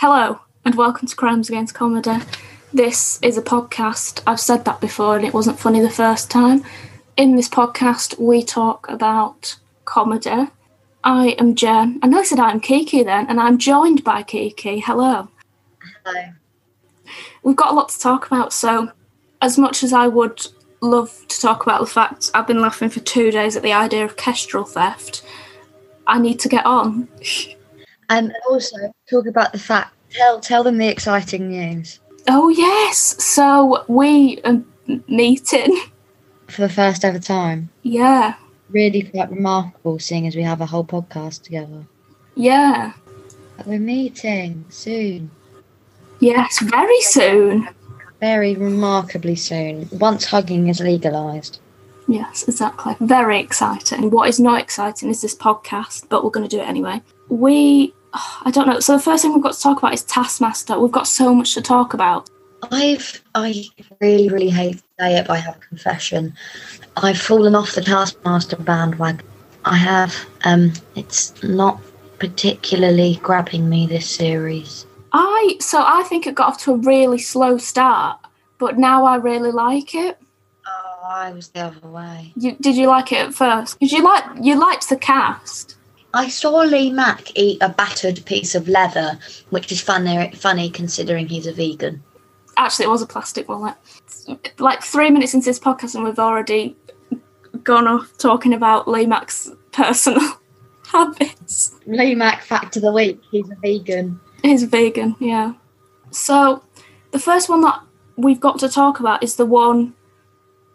Hello, and welcome to Crimes Against Comedy. This is a podcast. I've said that before, and it wasn't funny the first time. In this podcast, we talk about comedy. I am Jen. I know I said I'm Kiki then, and I'm joined by Kiki. Hello. Hello. We've got a lot to talk about, so as much as I would love to talk about the fact I've been laughing for two days at the idea of kestrel theft, I need to get on. And also talk about the fact. Tell tell them the exciting news Oh yes, so we are meeting. for the first ever time. Yeah, Really quite remarkable, seeing as we have a whole podcast together. yeah, we're meeting soon, yes, very soon. very remarkably soon. Once hugging is legalized. Yes, exactly. Very exciting. What is not exciting is this podcast, but we're going to do it anyway. We, I don't know. So the first thing we've got to talk about is Taskmaster. We've got so much to talk about. I've I really really hate to say it, but I have a confession. I've fallen off the Taskmaster bandwagon. I have. Um, it's not particularly grabbing me this series. I so I think it got off to a really slow start, but now I really like it. Oh, I was the other way. You, did you like it at first? Did you like you liked the cast. I saw Lee Mack eat a battered piece of leather, which is funny, funny considering he's a vegan. Actually, it was a plastic wallet. Like three minutes into this podcast, and we've already gone off talking about Lee Mack's personal habits. Lee Mack fact of the week: he's a vegan. He's a vegan, yeah. So the first one that we've got to talk about is the one.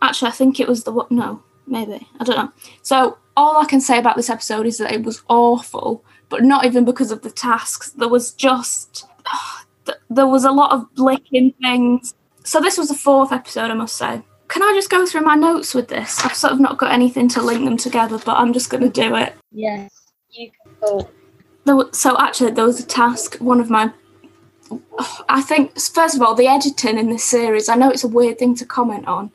Actually, I think it was the one. No, maybe I don't know. So all I can say about this episode is that it was awful, but not even because of the tasks. There was just th- there was a lot of licking things. So this was the fourth episode, I must say. Can I just go through my notes with this? I've sort of not got anything to link them together, but I'm just going to do it. Yes, you can. There so actually, there was a task. One of my, I think, first of all, the editing in this series. I know it's a weird thing to comment on,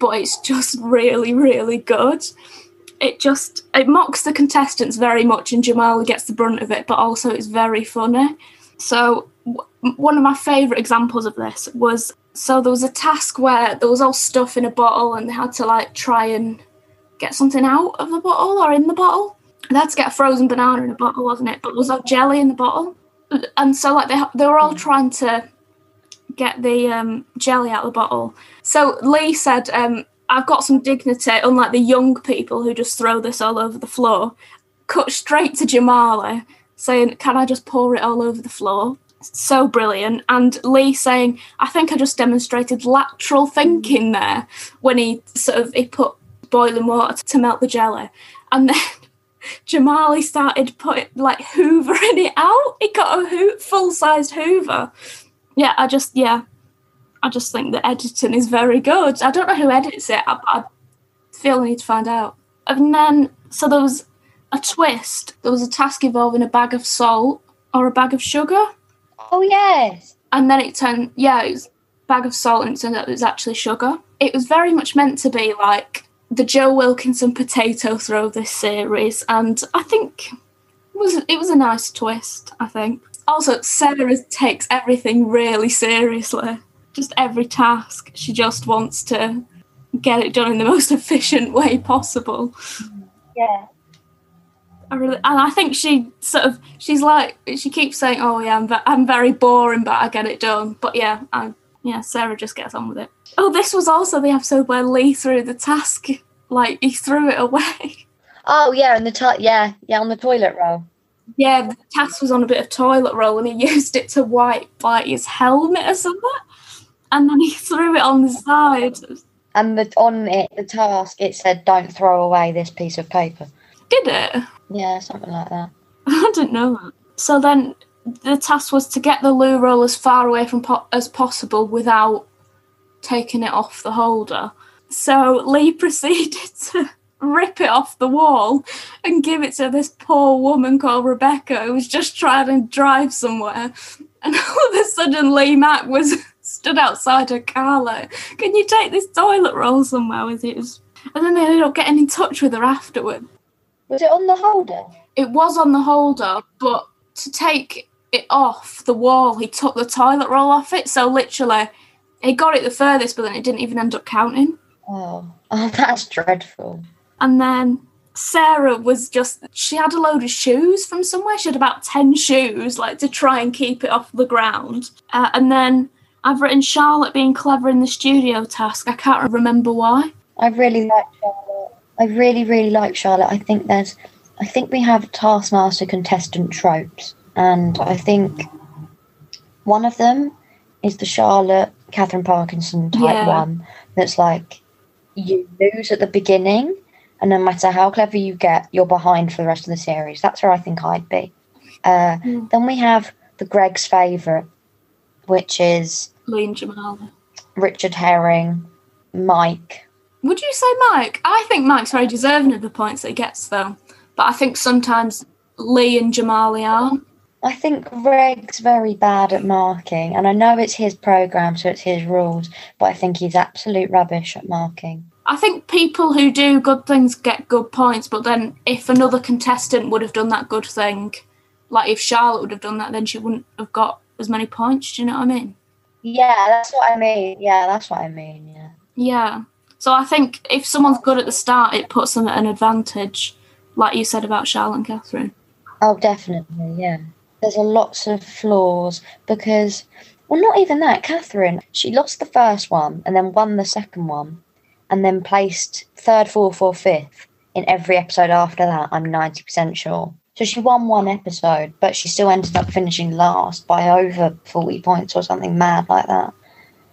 but it's just really, really good. It just it mocks the contestants very much, and Jamal gets the brunt of it, but also it's very funny. So w- one of my favourite examples of this was so there was a task where there was all stuff in a bottle, and they had to like try and get something out of the bottle or in the bottle. They had to get a frozen banana in a bottle, wasn't it? But there was no jelly in the bottle, and so like they they were all trying to get the um, jelly out of the bottle. So Lee said, um, "I've got some dignity, unlike the young people who just throw this all over the floor." Cut straight to Jamali, saying, "Can I just pour it all over the floor?" So brilliant, and Lee saying, "I think I just demonstrated lateral thinking there when he sort of he put boiling water to melt the jelly, and then." Jamali started putting like hoovering it out. He got a ho- full-sized Hoover. Yeah, I just yeah, I just think the editing is very good. I don't know who edits it. I, I feel I need to find out. And then so there was a twist. There was a task involving a bag of salt or a bag of sugar, Oh yes. and then it turned yeah, it was a bag of salt, and it turned out it was actually sugar. It was very much meant to be like the Joe Wilkinson potato throw this series, and I think it was it was a nice twist. I think. Also, Sarah takes everything really seriously. Just every task, she just wants to get it done in the most efficient way possible. Yeah. I really, and I think she sort of she's like she keeps saying, "Oh yeah, I'm ve- I'm very boring, but I get it done." But yeah, I, yeah, Sarah just gets on with it. Oh, this was also the episode where Lee threw the task, like he threw it away. Oh yeah, and the to- yeah yeah on the toilet roll. Yeah, the task was on a bit of toilet roll, and he used it to wipe like his helmet or something, and then he threw it on the side. And the, on it, the task, it said, "Don't throw away this piece of paper." Did it? Yeah, something like that. I didn't know that. So then the task was to get the loo roll as far away from po- as possible without taking it off the holder. So Lee proceeded to rip it off the wall and give it to this poor woman called Rebecca who was just trying to drive somewhere. And all of a sudden, Lee Mack was stood outside her car like, Can you take this toilet roll somewhere with you? And then they ended up getting in touch with her afterward Was it on the holder? it was on the holder, but to take it off the wall. He took the toilet roll off it. So literally, he got it the furthest, but then it didn't even end up counting. Oh, oh, that's dreadful. And then Sarah was just, she had a load of shoes from somewhere. She had about 10 shoes, like to try and keep it off the ground. Uh, and then I've written Charlotte being clever in the studio task. I can't remember why. I really like Charlotte. I really, really like Charlotte. I think there's, I think we have Taskmaster contestant tropes, and I think one of them is the Charlotte Katherine Parkinson type Yeah. one. That's like you lose at the beginning, and no matter how clever you get, you're behind for the rest of the series. That's where I think I'd be. Uh, Mm. Then we have the Greg's favourite, which is Lee and Jamal. Richard Herring, Mike. Would you say Mike? I think Mike's very deserving of the points that he gets, though. But I think sometimes Lee and Jamali are. I think Greg's very bad at marking, and I know it's his program, so it's his rules, but I think he's absolute rubbish at marking. I think people who do good things get good points, but then if another contestant would have done that good thing, like if Charlotte would have done that, then she wouldn't have got as many points. Do you know what I mean? Yeah, that's what I mean. Yeah, that's what I mean. Yeah. Yeah. So I think if someone's good at the start, it puts them at an advantage, like you said about Charlotte and Katherine. Oh, definitely. Yeah. There's a lots of flaws because, well, not even that. Katherine, she lost the first one and then won the second one, and then placed third, fourth, or fifth in every episode after that. I'm ninety percent sure. So she won one episode, but she still ended up finishing last by over forty points or something mad like that.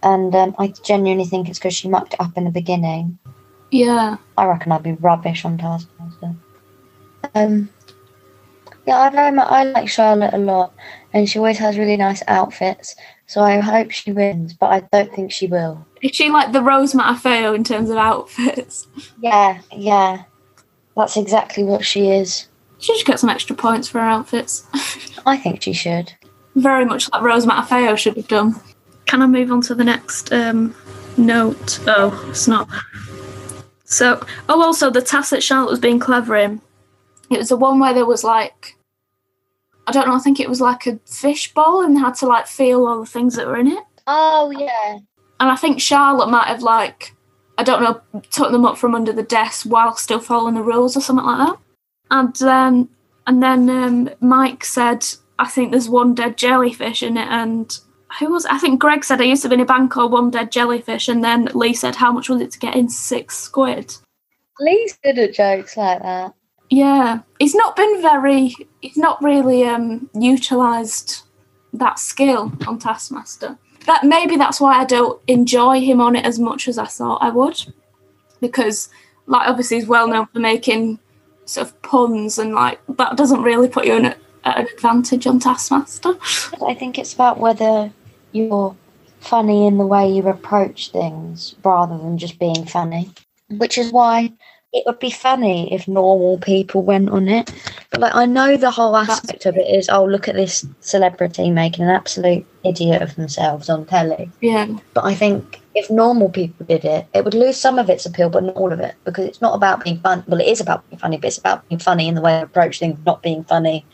And um, I genuinely think it's because she mucked it up in the beginning. Yeah. I reckon I'd be rubbish on Taskmaster. Um, yeah, I very much I like Charlotte a lot, and she always has really nice outfits. So I hope she wins, but I don't think she will. Is she like the Rose Matafeo in terms of outfits? Yeah, yeah, that's exactly what she is. She should get some extra points for her outfits. I think she should. Very much like Rose Matafeo should have done. Can I move on to the next um, note? Oh, it's not. So, oh, also the task that Charlotte was being clever in. It was the one where there was like, I don't know. I think it was like a fish bowl, and they had to like feel all the things that were in it. Oh yeah, And I think Charlotte might have like, I don't know, took them up from under the desk while still following the rules or something like that. And um, and then um, Mike said, I think there's one dead jellyfish in it, and who was? I think Greg said I used to be in a bank called One Dead Jellyfish, and then Lee said, how much was it to get in? Six squid. Lee's good at jokes like that. Yeah, he's not been very. He's not really um utilised that skill on Taskmaster. That maybe that's why I don't enjoy him on it as much as I thought I would, because like obviously he's well known for making sort of puns and like that doesn't really put you in a, at an advantage on Taskmaster. I think it's about whether you're funny in the way you approach things rather than just being funny. Which is why it would be funny if normal people went on it. But like I know the whole aspect of it is oh look at this celebrity making an absolute idiot of themselves on telly. Yeah, But I think if normal people did it, it would lose some of its appeal, but not all of it, because it's not about being fun. Well, it is about being funny, but it's about being funny in the way you approach things, not being funny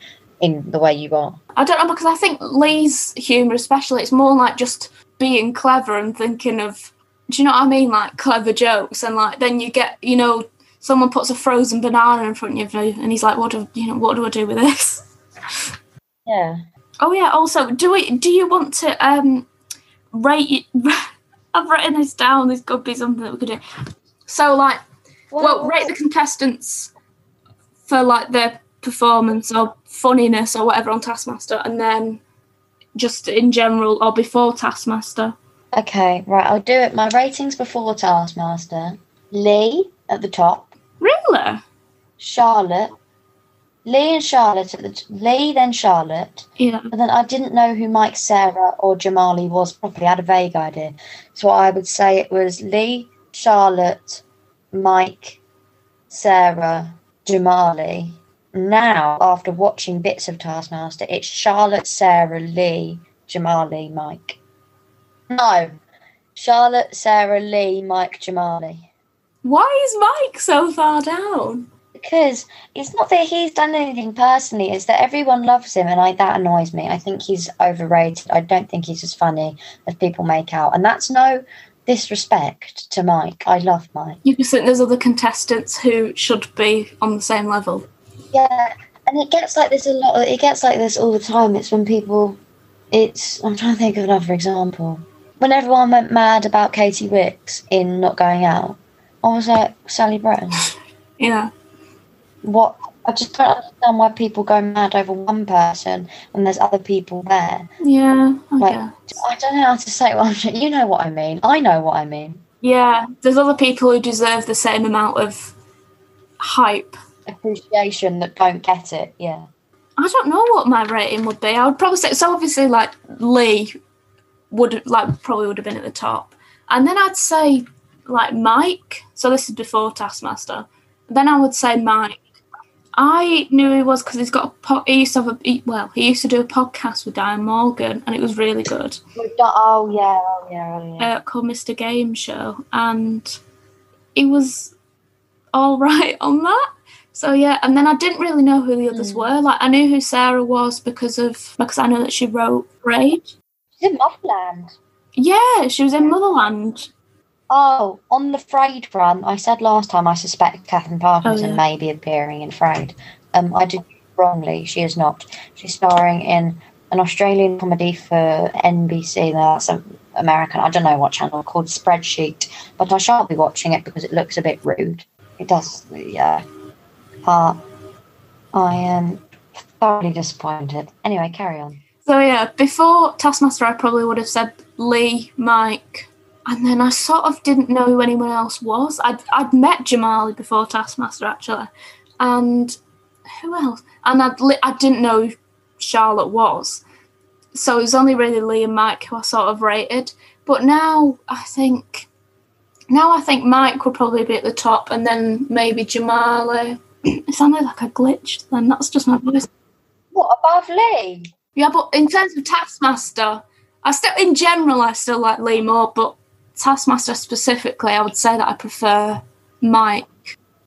in the way you are. I don't know because I think Lee's humour, especially, it's more like just being clever and thinking of, do you know what I mean? Like clever jokes, and like then you get, you know, someone puts a frozen banana in front of you, and he's like, "What do you know? What do I do with this?" Yeah. Oh yeah. Also, do we? Do you want to um rate? I've written this down. This could be something that we could do. So like, well, rate the contestants for like their performance or funniness or whatever on Taskmaster, and then just in general or before Taskmaster. Okay, right, I'll do it. My ratings before Taskmaster Lee at the top, Really? Charlotte, Lee and Charlotte at the t- Lee, then Charlotte. Yeah. But then I didn't know who Mike Sarah or Jamali was properly. I had a vague idea. So I would say it was Lee, Charlotte, Mike, Sarah, Jamali. Now, after watching bits of Taskmaster, it's Charlotte, Sarah, Lee, Jamali, Mike. No. Charlotte, Sarah, Lee, Mike, Jamali. Why is Mike so far down? because it's not that he's done anything personally, it's that everyone loves him and I that annoys me. I think he's overrated. I don't think he's as funny as people make out. And that's no disrespect to Mike. I love Mike. You just think there's other contestants who should be on the same level. Yeah. And it gets like this a lot it gets like this all the time. It's when people it's I'm trying to think of another example. When everyone went mad about Katy Wix in not going out, I was like, Sally Bretton. Yeah. what I just don't understand why people go mad over one person when there's other people there. Yeah. I Like, guess. I don't know how to say I'm You know what I mean. I know what I mean. Yeah. There's other people who deserve the same amount of hype. Appreciation that don't get it. Yeah. I don't know what my rating would be. I would probably say so. Obviously, like Lee would like probably would have been at the top, and then I'd say like Mike. So this is before Taskmaster. Then I would say Mike. I knew he was because he's got a po- he used to have a he, well he used to do a podcast with Diane Morgan and it was really good Oh yeah. Oh yeah. Oh yeah. uh, called Mr Game Show and he was all right on that. So yeah, and then I didn't really know who the others Mm. were. Like I knew who Sarah was because of because I know that she wrote Frayed. She's in Motherland. Yeah, she was in Motherland. Oh, on the Frayed run, I said last time I suspect Katherine Parkinson Oh, yeah. may be appearing in Frayed. Um, I did wrongly. She is not. She's starring in an Australian comedy for NBC. No, that's um, American. I don't know what channel called Spreadsheet, but I shan't be watching it because it looks a bit rude. It does, yeah. Uh, I am thoroughly disappointed. Anyway, carry on. So yeah, before Taskmaster, I probably would have said Lee, Mike, and then I sort of didn't know who anyone else was. I'd I'd met Jamali before Taskmaster actually, and who else? And I'd li- I didn't know who Charlotte was, so it was only really Lee and Mike who I sort of rated. But now I think, now I think Mike would probably be at the top, and then maybe Jamali. it sounded like I glitched. Then that's just my voice. What above Lee? Yeah, but in terms of Taskmaster, I still, in general, I still like Lee more, but Taskmaster specifically, I would say that I prefer Mike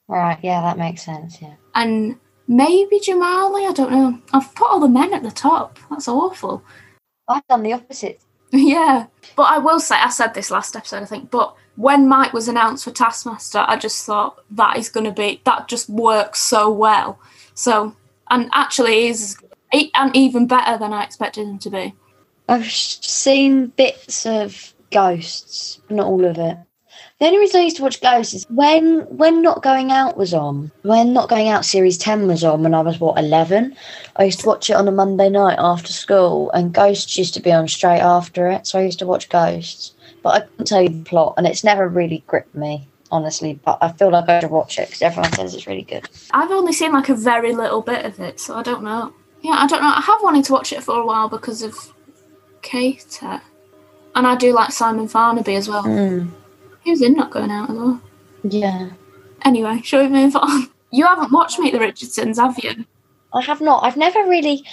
Right, yeah, that makes sense. Yeah. and maybe Jamali. I don't know. I've put all the men at the top. That's awful. I've done the opposite. yeah, but I will say, I said this last episode, I think, but when Mike was announced for Taskmaster, I just thought that is going to be, that just works so well. So, and actually is, and even better than I expected him to be. I've seen bits of Ghosts, not all of it. The only reason I used to watch Ghosts is when when Not Going Out was on. When Not Going Out series ten was on when I was what eleven. I used to watch it on a Monday night after school, and Ghosts used to be on straight after it. So I used to watch Ghosts, but I couldn't tell you the plot, and it's never really gripped me honestly. But I feel like I should watch it because everyone says it's really good. I've only seen like a very little bit of it, so I don't know. Yeah, I don't know. I have wanted to watch it for a while because of Kater. And I do like Simon Farnaby as well. Mm, He was in Not Going Out as well. yeah. Anyway, shall we move on? You haven't watched Meet the Richardsons, have you? I have not. I've never really.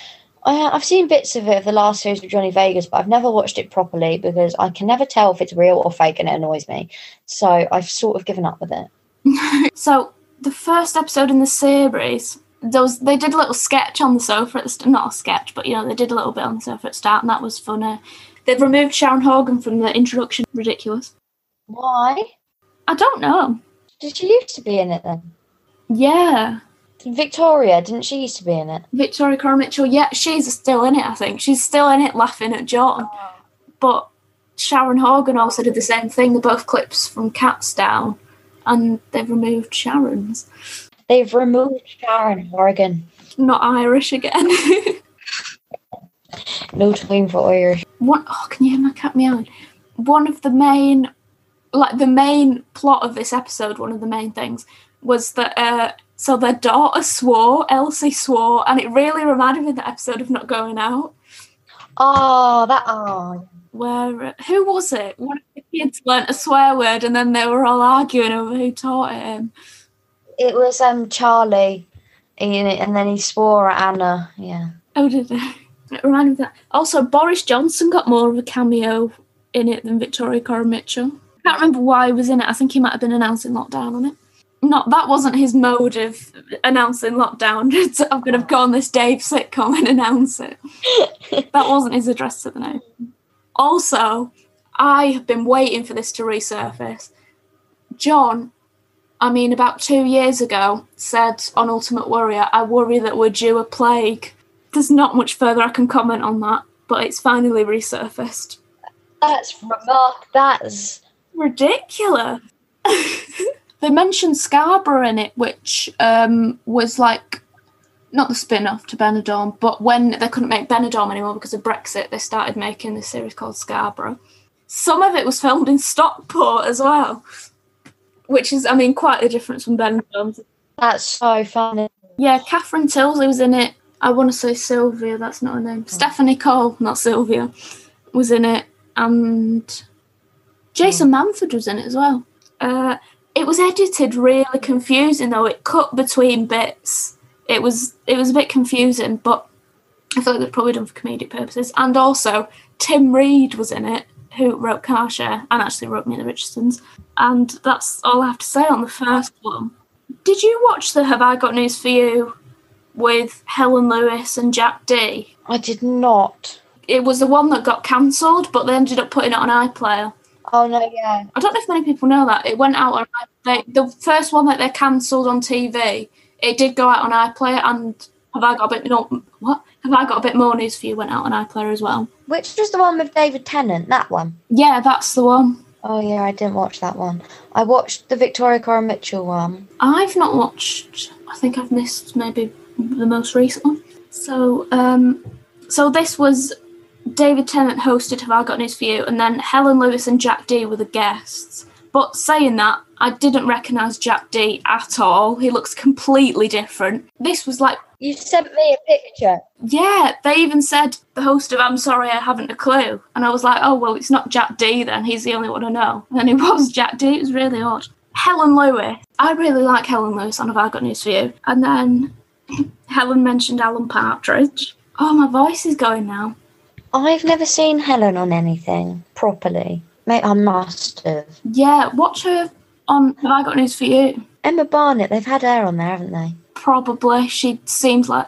I, I've seen bits of it of the last series with Johnny Vegas, but I've never watched it properly because I can never tell if it's real or fake, and it annoys me. So I've sort of given up with it. So the first episode in the series, those they did a little sketch on the sofa at the st- not a sketch, but you know they did a little bit on the sofa at the start, and that was funny. They've removed Sharon Horgan from the introduction. Ridiculous. Why? I don't know. Did she used to be in it then? Yeah, Victoria, didn't she used to be in it? Victoria Coren Mitchell. Yeah, she's still in it. I think she's still in it, laughing at Jon. Oh. But Sharon Horgan also did the same thing. They're both clips from Cats Down, and they've removed Sharon's. They've removed Sharon Horgan. Not Irish again. No time for Irish. One, oh, can you hear my cat meowing? One of the main, like the main plot of this episode, one of the main things was that. Uh, so their daughter swore, Elsie swore, and it really reminded me of the episode of Not Going Out. Oh, that. Oh, where uh, who was it? One of the kids learnt a swear word, and then they were all arguing over who taught it him. it was um Charlie, and then he swore at Anna. Yeah. Oh, did? It reminded me of that. Also, Boris Johnson got more of a cameo in it than Victoria Coren Mitchell. I can't remember why he was in it. I think he might have been announcing lockdown on it. not that wasn't his mode of announcing lockdown. I'm going to go on this Dave sitcom and announce it. that wasn't his address to the nation. Also, I have been waiting for this to resurface. Jon, I mean, about two years ago, said on Ultimate Worrier, I worry that we're due a plague. There's not much further I can comment on that, but it's finally resurfaced. That's remark. That's ridiculous. they mentioned Scarborough in it, which um, was like not the spin off to Benidorm, but when they couldn't make Benidorm anymore because of Brexit, they started making this series called Scarborough. Some of it was filmed in Stockport as well, which is, I mean, quite a difference from Benidorm. That's so funny. Yeah, Catherine Tylsey was in it. I want to say Sylvia, that's not her name. Stephanie Cole, not Sylvia, was in it. And Jason. Manford was in it as well. Uh, it was edited really confusing though. It cut between bits. It was it was a bit confusing, but I feel like they're probably done for comedic purposes. And also, Tim Reid was in it, who wrote Carshare and actually wrote Meet the Richardsons. And that's all I have to say on the first one. Did you watch the Have I Got News for You with Helen Lewis and Jack Dee? I did not. It was the one that got cancelled, but they ended up putting it on iPlayer. Oh no, yeah. I don't know if many people know that it went out on they, the first one that they cancelled on TV. It did go out on iPlayer, and have I got a bit no, what? Have I got a bit more news for you? Went out on iPlayer as well. Which was the one with David Tennant? That one. Yeah, that's the one. Oh yeah, I didn't watch that one. I watched the Victoria Coren Mitchell one. I've not watched. I think I've missed maybe the most recent one. So, um, so this was David Tennant hosted Have I Got News For You, and then Helen Lewis and Jack Dee were the guests. But saying that, I didn't recognise Jack Dee at all. He looks completely different. This was like. You sent me a picture. Yeah, they even said the host of I'm Sorry I Haven't a Clue. And I was like, oh, well, it's not Jack Dee then. He's the only one I know. And it was Jack Dee. It was really odd. Helen Lewis. I really like Helen Lewis on Have I Got News For You. And then Helen mentioned Alan Partridge. Oh, my voice is going now. I've never seen Helen on anything properly. Mate, I must have. Yeah, watch her on Have I Got News For You? Emma Barnett, they've had her on there, haven't they? Probably. She seems like.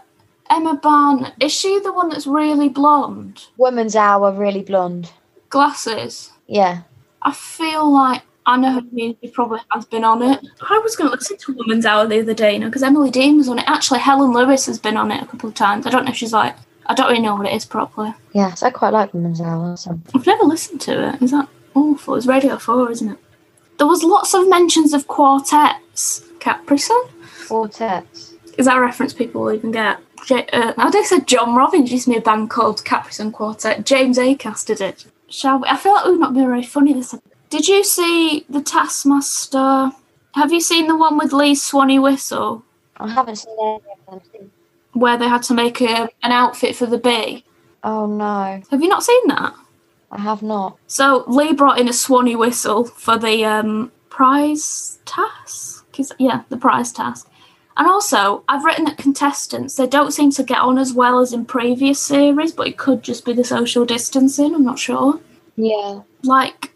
Emma Barnett, is she the one that's really blonde? Woman's Hour, really blonde. Glasses? Yeah. I feel like I know her community probably has been on it. I was going to listen to Woman's Hour the other day, you know, because Emily Dean was on it. Actually, Helen Lewis has been on it a couple of times. I don't know if she's like I don't really know what it is properly. Yes, I quite like Woman's Hour. So. I've never listened to it. Is that awful? It's Radio 4, isn't it? There was lots of mentions of quartets. Caprison? Quartets. Is that a reference people will even get? J- uh, I did say John Robins used to be a band called Caprison Quartet. James Acaster did it. Shall we? I feel like we've not been very funny this episode. Did you see the Taskmaster? Have you seen the one with Lee's Swanee Whistle? I haven't seen any of them where they had to make a, an outfit for the bee. Oh no. Have you not seen that? I have not. So Lee brought in a Swanee whistle for the um, prize task. Yeah, the prize task. And also, I've written that contestants they don't seem to get on as well as in previous series, but it could just be the social distancing. I'm not sure. Yeah. Like,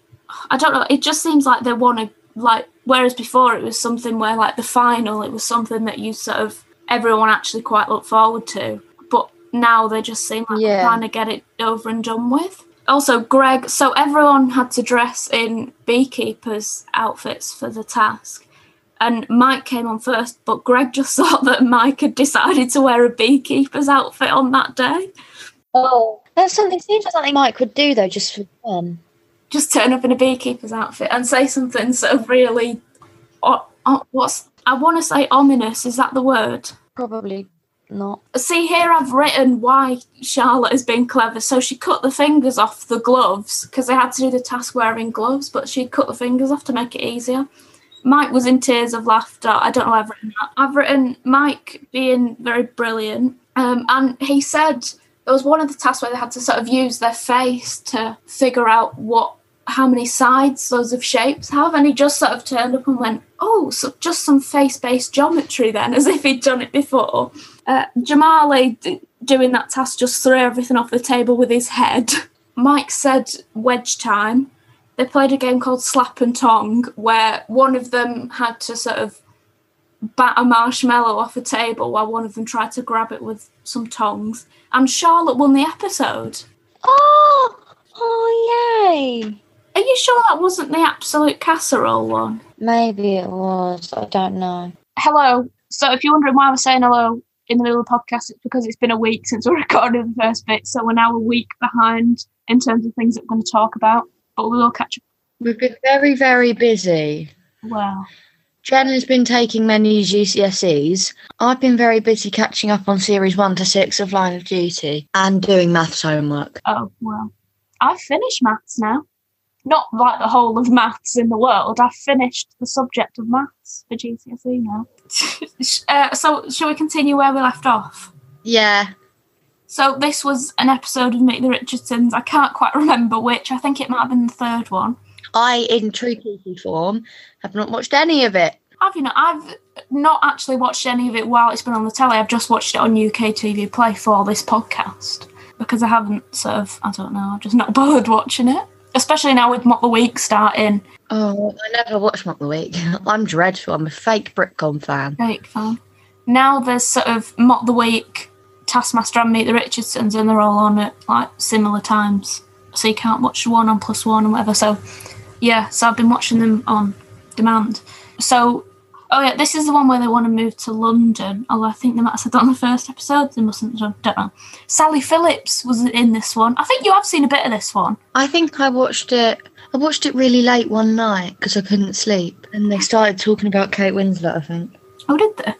I don't know. It just seems like they want to like. Whereas before it was something where like the final, it was something that you sort of everyone actually quite look forward to. But now they just seem like yeah. trying to get it over and done with. Also, Greg, so everyone had to dress in beekeepers' outfits for the task. And Mike came on first, but Greg just thought that Mike had decided to wear a beekeeper's outfit on that day. Oh, that's something seems like something Mike would do though, just for fun. Just turn up in a beekeeper's outfit and say something sort of really, uh, uh, what's I want to say ominous. Is that the word? Probably not. See, here I've written why Charlotte has been clever. So she cut the fingers off the gloves because they had to do the task wearing gloves, but she cut the fingers off to make it easier. Mike was in tears of laughter. I don't know I've written that. I've written Mike being very brilliant. Um, and he said there was one of the tasks where they had to sort of use their face to figure out what how many sides those of shapes have, and he just sort of turned up and went, "Oh, so just some face-based geometry then," as if he'd done it before. Uh, Jamali d- doing that task just threw everything off the table with his head. Mike said wedge time. They played a game called Slap and Tong, where one of them had to sort of bat a marshmallow off a table while one of them tried to grab it with some tongs. And Charlotte won the episode. Oh, oh, yay! Are you sure that wasn't the absolute casserole one? Maybe it was. I don't know. Hello. So if you're wondering why we're saying hello in the middle of the podcast, it's because it's been a week since we recorded the first bit. So we're now a week behind in terms of things that we're going to talk about. But we will catch up. We've been very, very busy. Wow. Jen has been taking many GCSEs. I've been very busy catching up on series one to six of Line of Duty and doing maths homework. oh, well. I've finished maths now. Not like the whole of maths in the world. I've finished the subject of maths for GCSE now. uh, so, shall we continue where we left off? Yeah. So this was an episode of Meet the Richardsons. I can't quite remember which. I think it might have been the third one. I, in true Kiki form, have not watched any of it. Have you not? I've not actually watched any of it while it's been on the telly. I've just watched it on UK TV Play for this podcast because I haven't sort of, I don't know, I've just not bothered watching it. Especially now with Mock the Week starting. Oh, I never watched Mock the Week. I'm dreadful. I'm a fake Britcom fan. Fake fan. Now there's sort of Mock the Week, Taskmaster and Meet the Richardsons, and they're all on at like similar times. So you can't watch one on plus one and whatever. So yeah, so I've been watching them on demand. So oh yeah, this is the one where they want to move to London. Although I think they might have said that on the first episode. They mustn't have don't know. Sally Phillips was in this one. I think you have seen a bit of this one. I think I watched it. I watched it really late one night because I couldn't sleep, and they started talking about Kate Winslet. I think. Oh, did they?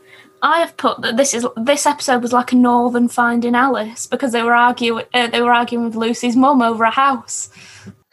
I have put that this is this episode was like a Northern Finding Alice because they were arguing uh, they were arguing with Lucy's mum over a house.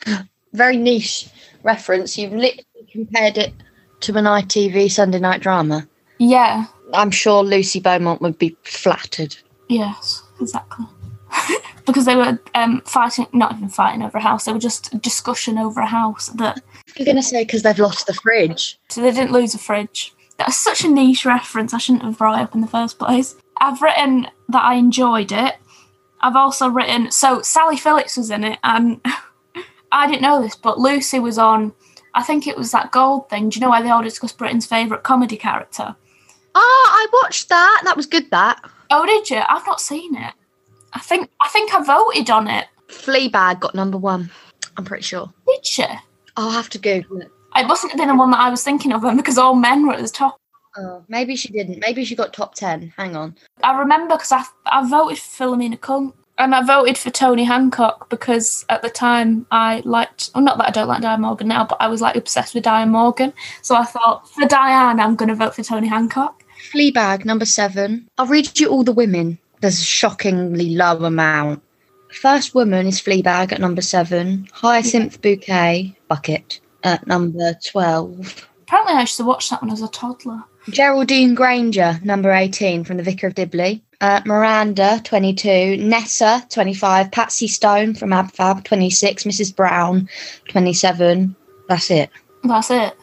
Very niche reference. You've literally compared it to an ITV Sunday night drama. Yeah. I'm sure Lucy Beaumont would be flattered. Yes. Exactly. because they were um, fighting, not even fighting over a house. They were just a discussion over a house that You're going to say because they've lost the fridge. so they didn't lose a fridge. That's such a niche reference. I shouldn't have brought it up in the first place. I've written that I enjoyed it. I've also written so Sally Phillips was in it, and I didn't know this, but Lucy was on. I think it was that gold thing. Do you know where they all discuss Britain's favourite comedy character? Oh, I watched that. That was good. That Oh, did you? I've not seen it. I think I think I voted on it. Fleabag got number one. I'm pretty sure. Did you? I'll have to Google it. It mustn't have been the one that I was thinking of then because all men were at the top. Oh, maybe she didn't. Maybe she got top ten. Hang on. I remember because I, I voted for Philomena Cunk and I voted for Tony Hancock because at the time I liked, well, not that I don't like Diane Morgan now, but I was like obsessed with Diane Morgan. So I thought for Diane, I'm going to vote for Tony Hancock. Fleabag number seven. I'll read you all the women. There's a shockingly low amount. First woman is Fleabag at number seven. Hyacinth Bouquet Bucket at number twelve. Apparently, I used to watch that when I was a toddler. Geraldine Granger, number 18 from The Vicar of Dibley. Uh, Miranda, 22. Nessa, 25. Patsy Stone from AbFab, 26. Mrs. Brown, 27. That's it. That's it.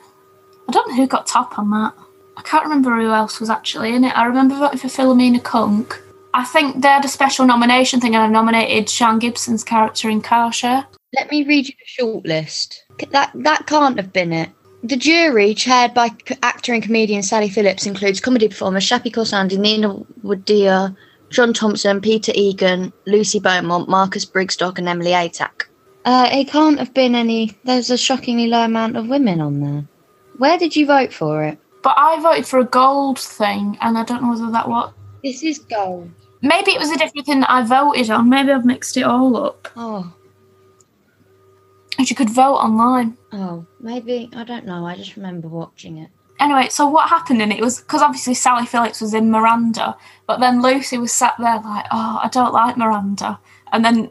I don't know who got top on that. I can't remember who else was actually in it. I remember voting for Philomena Cunk. I think they had a special nomination thing and I nominated Sian Gibson's character in Carshare. Let me read you the shortlist. That, that can't have been it. The jury, chaired by actor and comedian Sally Phillips, includes comedy performers Shappi Khorsandi, Nina Wadia, John Thompson, Peter Egan, Lucy Beaumont, Marcus Brigstocke, and Emily Atack. Uh, it can't have been any. There's a shockingly low amount of women on there. Where did you vote for it? But I voted for a gold thing and I don't know whether that was. This is gold. Maybe it was a different thing that I voted on. Maybe I've mixed it all up. Oh, And you could vote online. oh, maybe I don't know. I just remember watching it. Anyway, so what happened in it was because obviously Sally Phillips was in Miranda, but then Lucy was sat there like, oh, I don't like Miranda, and then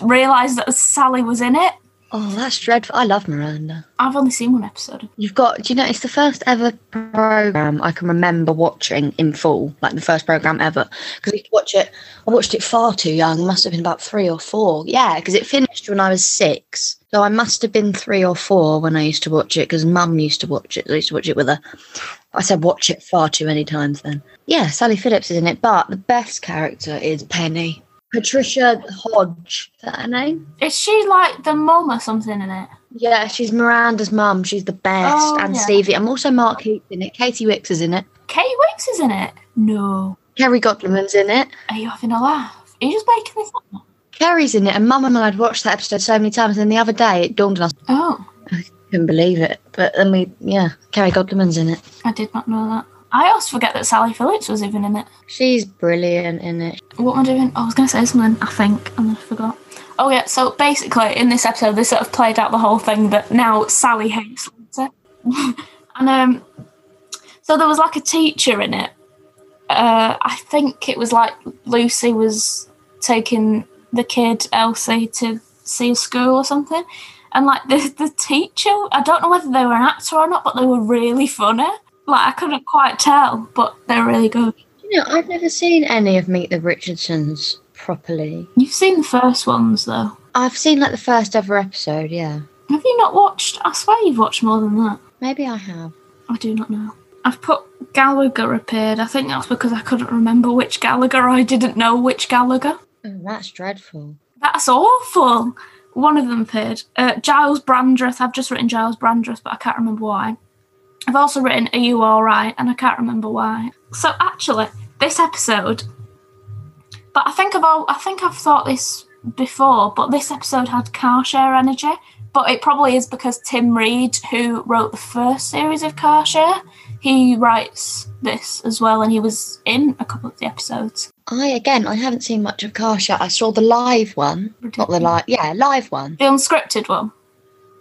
realised that Sally was in it. Oh, that's dreadful. I love Miranda. I've only seen one episode. You've got, do you know, it's the first ever program I can remember watching in full, like the first program ever. Because I used to watch it, I watched it far too young, must have been about three or four. Yeah, because it finished when I was six. So I must have been three or four when I used to watch it, because mum used to watch it. I used to watch it with her. I said watch it far too many times then. Yeah, Sally Phillips is in it, but the best character is Penny. Patricia Hodge. Is that her name? Is she like the mum or something in it? Yeah, she's Miranda's mum. She's the best. Oh, and yeah. Stevie. I'm also Mark Heath in it. Katy Wix is in it. Katy Wix is in it. No. Kerry Godliman's in it. Are you having a laugh? Are you just making this up? Kerry's in it, and Mum and I had watched that episode so many times. And the other day, it dawned on us. Oh, I Couldn't believe it. But then we, yeah, Kerry Godliman's in it. I did not know that. I also forget that Sally Phillips was even in it. She's brilliant in it. What am I doing? Oh, I was going to say something, I think, and then I forgot. Oh, yeah, so basically, in this episode, they sort of played out the whole thing that now Sally hates Lisa. and um, so there was like a teacher in it. Uh, I think it was like Lucy was taking the kid, Elsie, to see a school or something. And like the, the teacher, I don't know whether they were an actor or not, but they were really funny. Like I couldn't quite tell, but they're really good. You know, I've never seen any of Meet the Richardsons properly. You've seen the first ones though. I've seen like the first ever episode, yeah. Have you not watched? I swear you've watched more than that. Maybe I have. I do not know. I've put Gallagher appeared. I think that's because I couldn't remember which Gallagher. I didn't know which Gallagher. Oh, that's dreadful. That's awful. One of them appeared. Uh, Giles Brandreth. I've just written Giles Brandreth, but I can't remember why. I've also written Are You Alright? and I can't remember why. So actually, this episode but I think I've all, I think I've thought this before, but this episode had car share energy. But it probably is because Tim Reid, who wrote the first series of Car Share, he writes this as well, and he was in a couple of the episodes. I again, I haven't seen much of Car Share. I saw the live one, not the live, yeah, live one. The unscripted one.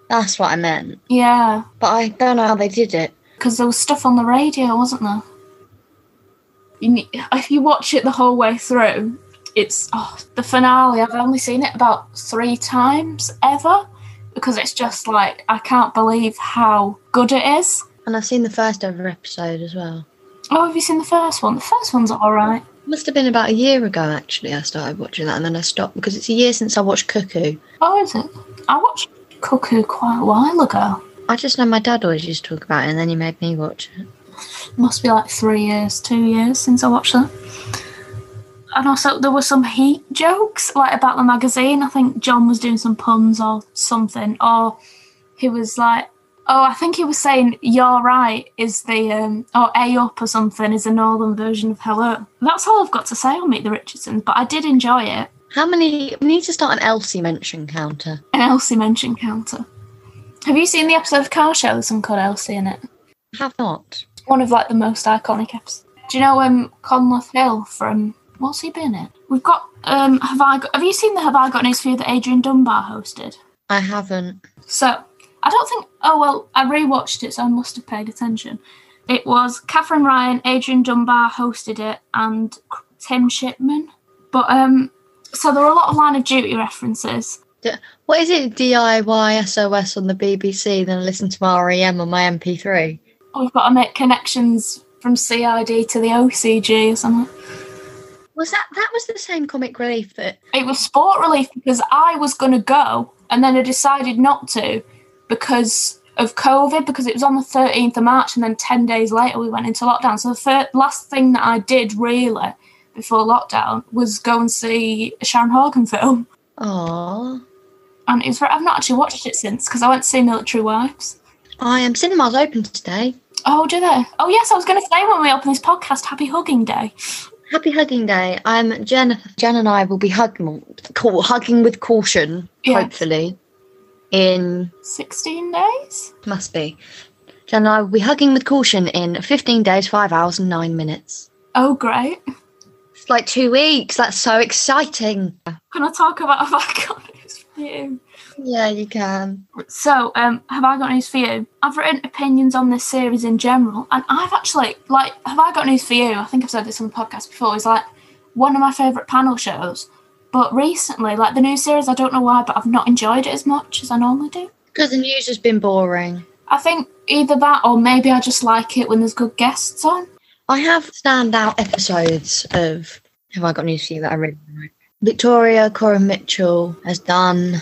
That's what I meant. Yeah, But I don't know how they did it. because there was stuff on the radio, wasn't there? You need, if you watch it the whole way through, it's oh, the finale. I've only seen it about three times ever because it's just like I can't believe how good it is. And I've seen the first ever episode as well. Oh, have you seen the first one? The first one's all right. Must have been about a year ago actually. I started watching that, and then I stopped because it's a year since I watched Cuckoo. Oh, is it? I watched Cuckoo quite a while ago. I just know my dad always used to talk about it, and then he made me watch it. Must be like three years, two years since I watched that. And also, there were some heat jokes like about the magazine. I think Jon was doing some puns or something, or he was like, "Oh, I think he was saying you're right is the um, or a up or something is a northern version of hello." That's all I've got to say on Meet the Richardsons, but I did enjoy it. How many? We need to start an Elsie mention counter. An Elsie mention counter. Have you seen the episode of Car Share with some called Elsie in it? I have not. one of like the most iconic episodes. Do you know um Conleth Hill from what's he been in? We've got um have I got have you seen the Have I Got News for You that Adrian Dunbar hosted? I haven't. So I don't think oh well I rewatched it so I must have paid attention. It was Katherine Ryan, Adrian Dunbar hosted it and Tim Shipman. But um so there are a lot of line of duty references. What is it? DIY SOS on the BBC. Then I listen to my REM on my MP3. We've got to make connections from CID to the OCG or something. Was that that was the same comic relief that? It was sport relief because I was going to go and then I decided not to because of COVID, because it was on the 13th of March and then 10 days later we went into lockdown. So the fir- last thing that I did really before lockdown was go and see a Sharon Horgan film. Aww. And it was, I've not actually watched it since because I went to see Military Wives. I am cinemas open today. Oh, do they? Oh, yes, I was going to say when we open this podcast, Happy Hugging Day. Happy hugging day. I'm Jen. Jen and I will be hugging, cool, hugging with caution. Yeah. Hopefully, in 16 days? must be. Jen and I will be hugging with caution in 15 days, five hours, and nine minutes. Oh, great. It's like two weeks. That's so exciting. Can I talk about Have I Got News for You? Yeah, you can. So, um, have I got news for you? I've written opinions on this series in general, and I've actually like, have I got news for you? I think I've said this on the podcast before. Is like one of my favourite panel shows, but recently, like the new series, I don't know why, but I've not enjoyed it as much as I normally do. Because the news has been boring. I think either that or maybe I just like it when there's good guests on. I have standout episodes of Have I Got News for You that I really like. Victoria Coren Mitchell has done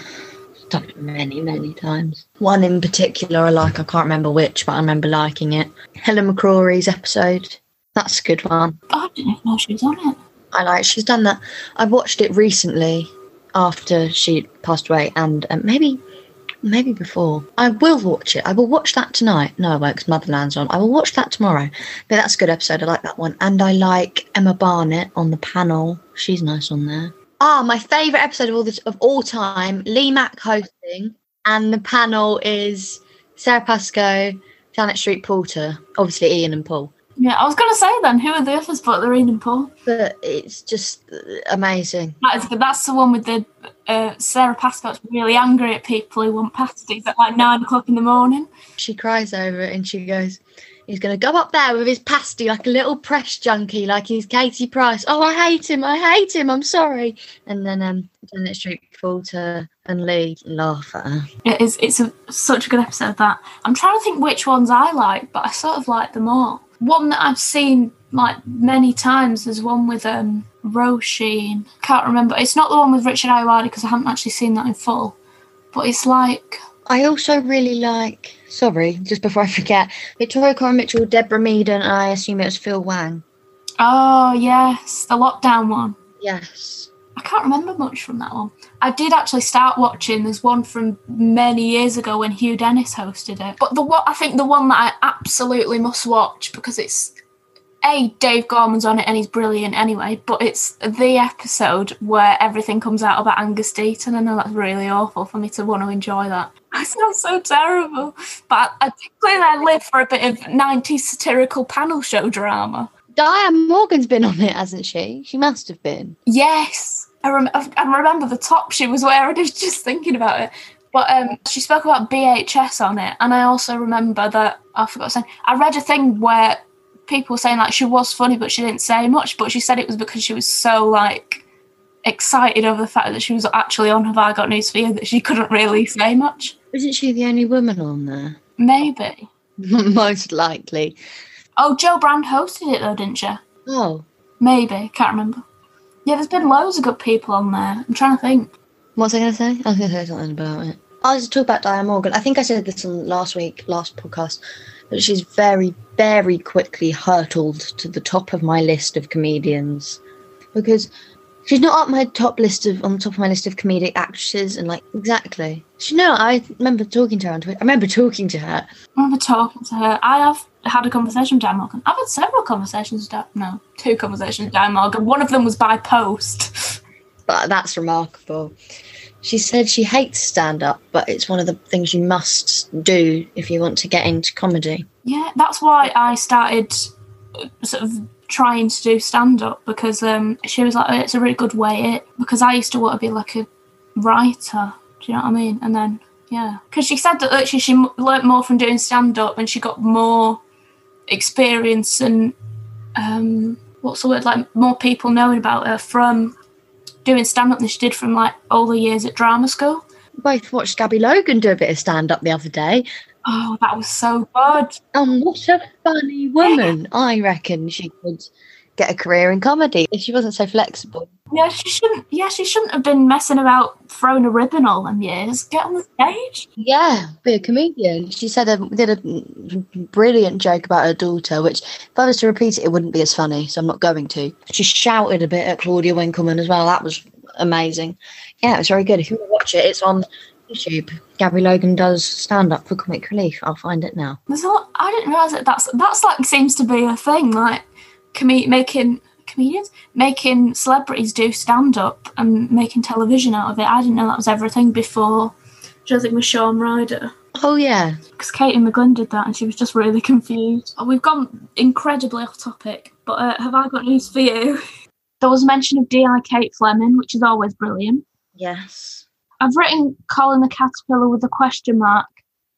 done it many, many times. One in particular I like, I can't remember which, but I remember liking it. Helen McCrory's episode. That's a good one. I didn't even know she was on it. I like she's done that. I watched it recently after she passed away and um, maybe maybe before. I will watch it. I will watch that tonight. No, I won't because Motherland's on. I will watch that tomorrow. But that's a good episode. I like that one. And I like Emma Barnett on the panel. She's nice on there. Ah, my favourite episode of all this of all time, Lee Mack hosting, and the panel is Sara Pascoe, Janet Street Porter, obviously Ian and Paul. Yeah, I was going to say then, who are the others but Lorraine and Paul? But it's just amazing. That is, that's the one with the uh, Sara Pascoe's really angry at people who want pasties at like nine o'clock in the morning. She cries over it and she goes, He's going to go up there with his pasty like a little press junkie, like he's Katie Price. Oh, I hate him. I hate him. I'm sorry. And then um, Janet Street Porter and Lee laugh at her. It is. It's a, such a good episode. Of that I'm trying to think which ones I like, but I sort of like them all. One that I've seen like many times is one with um Roisin. Can't remember. It's not the one with Richard Ayoade because I haven't actually seen that in full. But it's like I also really like. Sorry, just before I forget, Victoria Coren Mitchell, Deborah Mead, and I assume it was Phil Wang. oh yes, the lockdown one. Yes. I can't remember much from that one. I did actually start watching. There's one from many years ago when Hugh Dennis hosted it. But the what I think the one that I absolutely must watch because it's a Dave Gorman's on it and he's brilliant anyway. But it's the episode where everything comes out about Angus Deayton. I know that's really awful for me to want to enjoy that. I sound so terrible, but I clearly I live for a bit of 90s satirical panel show drama. Diane Morgan's been on it, hasn't she? She must have been. Yes, I, rem- I remember the top she was wearing. I was just thinking about it. But um, she spoke about BHS on it, and I also remember that I forgot saying I read a thing where people were saying like she was funny, but she didn't say much. But she said it was because she was so like excited over the fact that she was actually on Have I Got News for You that she couldn't really say much. Isn't she the only woman on there? Maybe. Most likely. Oh, Jo Brand hosted it though, didn't she? Oh, Maybe. Can't remember. Yeah, there's been loads of good people on there. I'm trying to think. what was I going to say? I was going to say something about it. Oh, I was talking about Diane Morgan. I think I said this on last week, last podcast, that she's very, very quickly hurtled to the top of my list of comedians because she's not up my top list of on the top of my list of comedic actresses and like exactly. She know I remember talking to her on Twitter. I remember talking to her. I remember talking to her. I have had a conversation with Dan Morgan. I've had several conversations with Dan. No, two conversations with Dan Morgan. One of them was by post. but that's remarkable. She said she hates stand up, but it's one of the things you must do if you want to get into comedy. Yeah, that's why I started uh, sort of trying to do stand up because um, she was like, oh, it's a really good way it because I used to want to be like a writer. Do you know what I mean? And then yeah, because she said that actually she learnt more from doing stand up and she got more experience and um, what's the word like more people knowing about her from doing stand up than she did from like all the years at drama school. Both watched Gabby Logan do a bit of stand up the other day. Oh, that was so good. And what a funny woman. I reckon she could get a career in comedy if she wasn't so flexible. Yeah, she shouldn't. Yeah, she shouldn't have been messing about throwing a ribbon all them years. Get on the stage. Yeah, be a comedian. She said a, did a brilliant joke about her daughter, which if I was to repeat it, it wouldn't be as funny. So I'm not going to. She shouted a bit at Claudia Winkleman as well. That was amazing. Yeah, it was very good. If you want to watch it, it's on YouTube. Gabby Logan does stand up for Comic Relief. I'll find it now. There's a lot. I didn't realize that that's that's like seems to be a thing. Like, com- making comedians making celebrities do stand up and making television out of it. I didn't know that was everything before. Which I think was Shaun Ryder. Oh yeah, because Katie McGlynn did that and she was just really confused. Oh, we've gone incredibly off topic, but uh, have I got news for you? there was mention of DI Kate Fleming, which is always brilliant. yes. I've written Colin the Caterpillar with a question mark.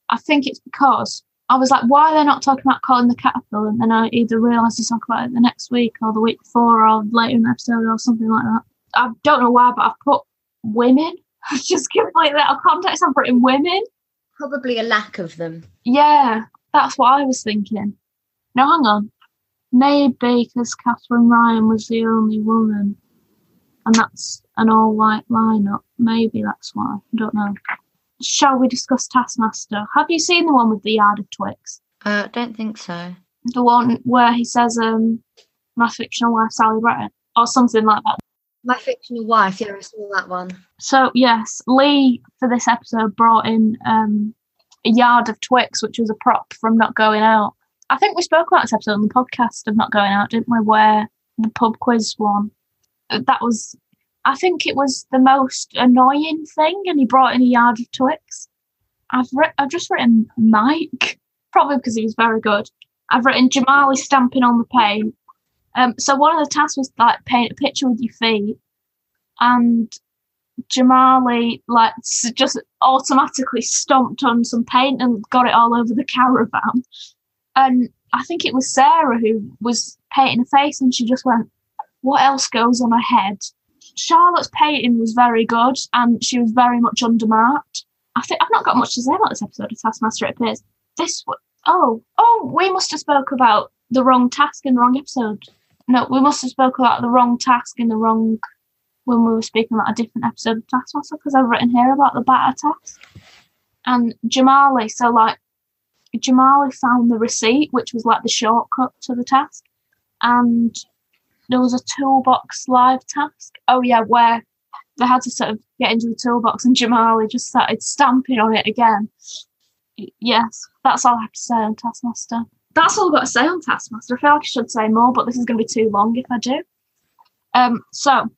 I think it's because I was like, why are they not talking about Colin the Caterpillar? And then I either realised to talk about it the next week or the week before or later in the episode or something like that. I don't know why, but I've put women. Just completely out of context, I've written women. Probably a lack of them. Yeah, that's what I was thinking. No, hang on. Maybe because Katherine Ryan was the only woman, and that's an all white lineup. Maybe that's why. I don't know. Shall we discuss Taskmaster? Have you seen the one with the yard of Twix? Uh, don't think so. The one where he says, um, my fictional wife, Sally Bretton, or something like that. My fictional wife. Yeah, I saw that one. So yes, Lee for this episode brought in um, a yard of Twix, which was a prop from Not Going Out. I think we spoke about this episode on the podcast of Not Going Out, didn't we? Where the pub quiz one. That was, I think it was the most annoying thing, and he brought in a yard of Twix. I've re- I've just written Mike, probably because he was very good. I've written Jamali stamping on the paint. Um, so one of the tasks was like paint a picture with your feet, and Jamali like just automatically stomped on some paint and got it all over the caravan. And I think it was Sarah who was painting a face, and she just went, "What else goes on her head?" Charlotte's painting was very good, and she was very much undermarked. I think I've not got much to say about this episode of Taskmaster. It appears this. Oh, oh, we must have spoke about the wrong task in the wrong episode. No, we must have spoke about the wrong task in the wrong when we were speaking about a different episode of Taskmaster because I've written here about the batter task and Jamali. So like Jamali found the receipt, which was like the shortcut to the task, and there was a toolbox live task. Oh yeah, where they had to sort of get into the toolbox, and Jamali just started stamping on it again. Yes, that's all I have to say on Taskmaster. That's all I've got to say on Taskmaster. I feel like I should say more, but this is going to be too long if I do. Um, so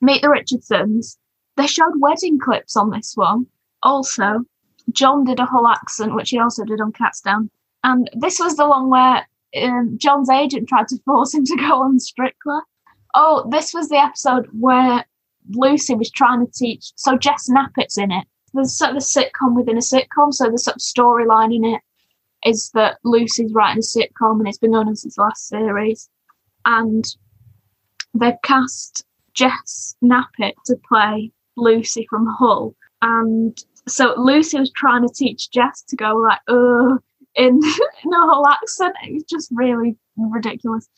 Meet the Richardsons. They showed wedding clips on this one. Also, John did a whole accent, which he also did on Cats Down. And this was the one where um, John's agent tried to force him to go on Strictly. Oh, this was the episode where Lucy was trying to teach. So Jess Knappett's in it. There's sort of a sitcom within a sitcom. So the sort of storyline in it is that Lucy's writing a sitcom and it's been going on since the last series. And they've cast Jess Knappett to play Lucy from Hull. And so Lucy was trying to teach Jess to go like, uh, in, in a Hull accent. It was just really ridiculous.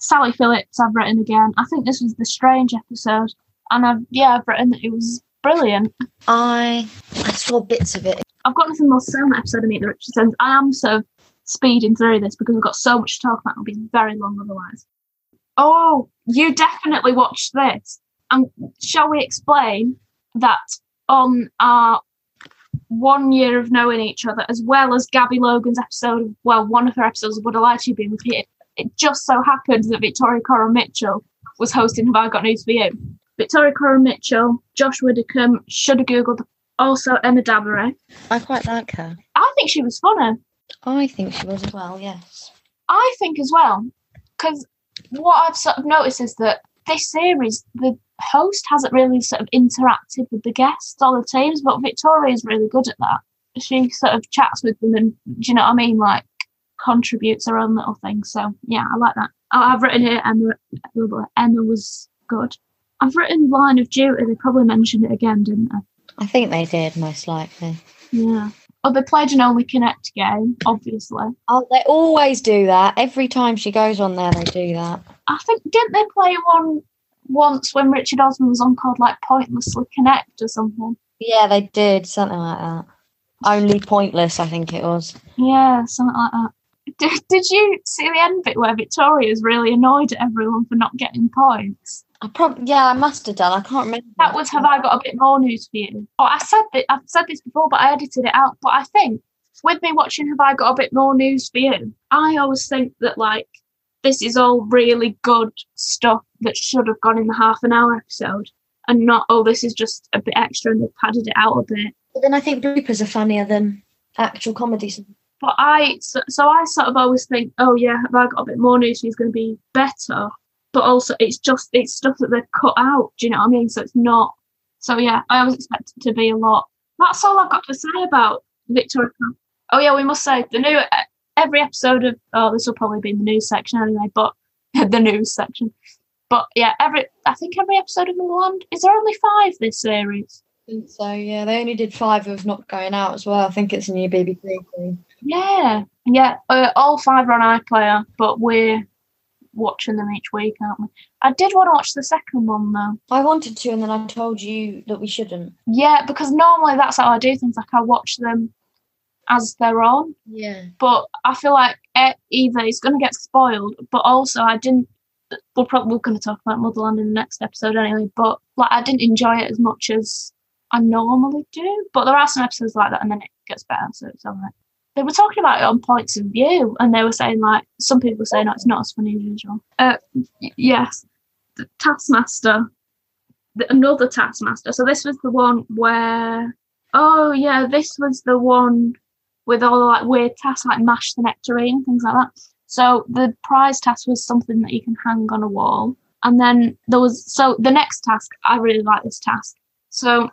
Sally Phillips, I've written again. I think this was the strange episode. And I've, yeah, I've written that it was brilliant. I I saw bits of it. I've got nothing more to say on that episode of Meet the Richardsons. I am sort of speeding through this because we've got so much to talk about. It'll be very long otherwise. Oh, you definitely watched this. And shall we explain that on our one year of knowing each other, as well as Gabby Logan's episode, of, well, one of her episodes Would to You being repeated, it just so happened that Victoria Coren Mitchell was hosting Have I Got News for You? Victoria Coren Mitchell, Josh Widdicombe, should have Googled, also Emma Dabiri. I quite like her. I think she was funny. I think she was as well. Yes. I think as well, because what I've sort of noticed is that this series, the host hasn't really sort of interacted with the guests or the teams, but Victoria's really good at that. She sort of chats with them and, do you know what I mean? Like, contributes her own little thing. So, yeah, I like that. Oh, I've written here Emma, Emma was good. I've written Line of Duty. They probably mentioned it again, didn't they? I think they did most likely. Yeah. Oh, they played an Only Connect game, obviously. Oh, they always do that. Every time she goes on there, they do that. I think didn't they play one once when Richard Osman was on called like Pointlessly Connect or something? Yeah, they did something like that. Only pointless, I think it was. Yeah, something like that. Did, did you see the end bit where Victoria's really annoyed at everyone for not getting points? I probably yeah, I must have done. I can't remember. That was have I got a bit more news for you? Oh, I said that I've said this before, but I edited it out. But I think with me watching Have I Got a Bit More News for You, I always think that like this is all really good stuff that should have gone in the half an hour episode and not oh this is just a bit extra and they've padded it out a bit. But then I think bloopers are funnier than actual comedies. But I so, so I sort of always think, oh yeah, have I got a bit more news? She's going to be better. But also, it's just it's stuff that they've cut out. Do you know what I mean? So it's not. So yeah, I always expect it to be a lot. That's all I've got to say about Victoria. Oh yeah, we must say the new every episode of oh this will probably be in the news section anyway, but the news section. But yeah, every I think every episode of Milan is there only five this series. So yeah, they only did five of not going out as well. I think it's a new BBC thing. Yeah, yeah, uh, all five are on iPlayer, but we're watching them each week, aren't we? I did want to watch the second one though. I wanted to, and then I told you that we shouldn't. Yeah, because normally that's how I do things. Like I watch them as they're on, Yeah. but I feel like it either it's going to get spoiled, but also I didn't. we're probably going to talk about Motherland in the next episode anyway. But like, I didn't enjoy it as much as I normally do. But there are some episodes like that, and then it gets better, so it's alright. They were talking about it on points of view, and they were saying like some people say no, it's not as funny as usual. Uh, yes, the Taskmaster, the, another Taskmaster. So this was the one where, oh yeah, this was the one with all the like weird tasks like mash the nectarine things like that. So the prize task was something that you can hang on a wall. And then there was so the next task, I really like this task. So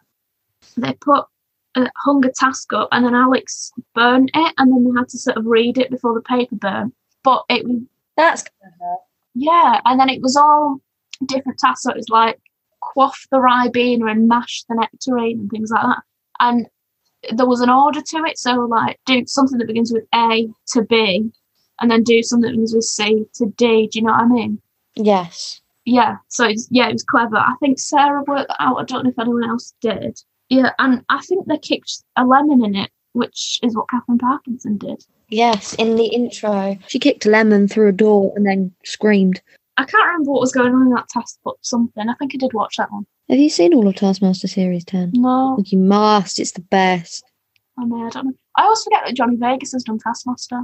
they put a hung a task up and then Alex burnt it and then they had to sort of read it before the paper burnt. But it was That's yeah, and then it was all different tasks. So it was like quaff the ribena and mash the nectarine and things like that. And there was an order to it. So like do something that begins with A to B, and then do something that begins with C to D. Do you know what I mean? Yes. Yeah. So it's yeah, it was clever. I think Sarah worked that out. I don't know if anyone else did. Yeah, and I think they kicked a lemon in it, which is what Katherine Parkinson did. Yes, in the intro. She kicked a lemon through a door and then screamed. I can't remember what was going on in that test, but something. I think I did watch that one. Have you seen all of Taskmaster Series 10? No, You must, it's the best. I mean, I don't know. I always forget that Johnny Vegas has done Taskmaster.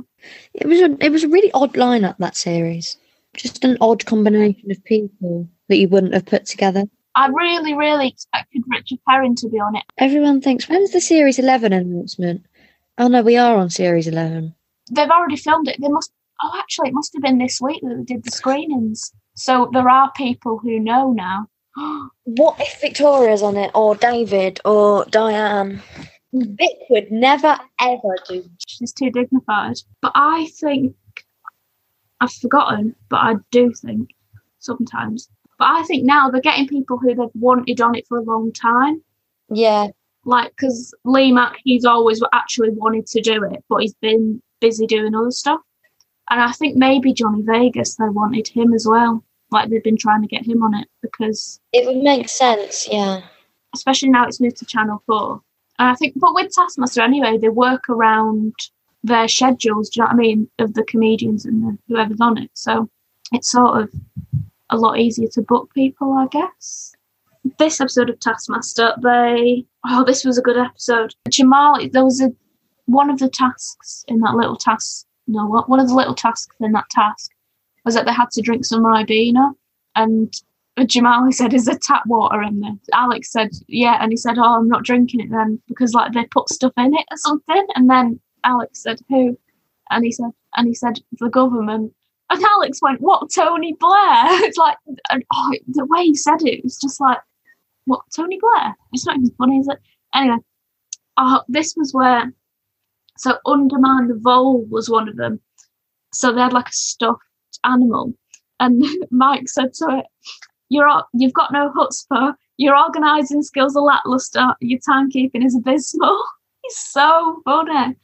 It was a it was a really odd lineup that series. Just an odd combination of people that you wouldn't have put together. I really, really expected Richard Herring to be on it. Everyone thinks, when's the Series 11 announcement? Oh no, we are on Series 11. They've already filmed it. They must. Oh, actually, it must have been this week that they did the screenings. So there are people who know now. What if Victoria's on it, or David, or Diane? Hmm. Vic would never ever do. She's too dignified. But I think I've forgotten, but I do think sometimes. But I think now they're getting people who they've wanted on it for a long time. Yeah, Like, because Lee Mack, he's always actually wanted to do it, but he's been busy doing other stuff. And I think maybe Johnny Vegas, they wanted him as well. Like, they've been trying to get him on it because, it would make sense. Yeah, especially now it's moved to Channel 4. And I think, but with Taskmaster anyway, they work around their schedules, do you know what I mean, of the comedians and the, whoever's on it. So it's sort of a lot easier to book people, I guess. This episode of Taskmaster, they oh, this was a good episode. Jamal, there was a one of the tasks in that little task. No, what one of the little tasks in that task was that they had to drink some ribena, and Jamal said, "Is there tap water in there?" Alex said, "Yeah," and he said, "Oh, I'm not drinking it then because like they put stuff in it or something." And then Alex said, "Who?" And he said, and he said, "The government." And Alex went, "What, Tony Blair?" It's like, and, oh, the way he said it, it was just like, "What, Tony Blair?" It's not even funny, is it? Anyway, oh, this was where, so Undermine the Vole was one of them. So they had like a stuffed animal, and Mike said to it, "You're all, you've got no chutzpah. Your organising skills are lackluster. Your timekeeping is abysmal." He's so funny.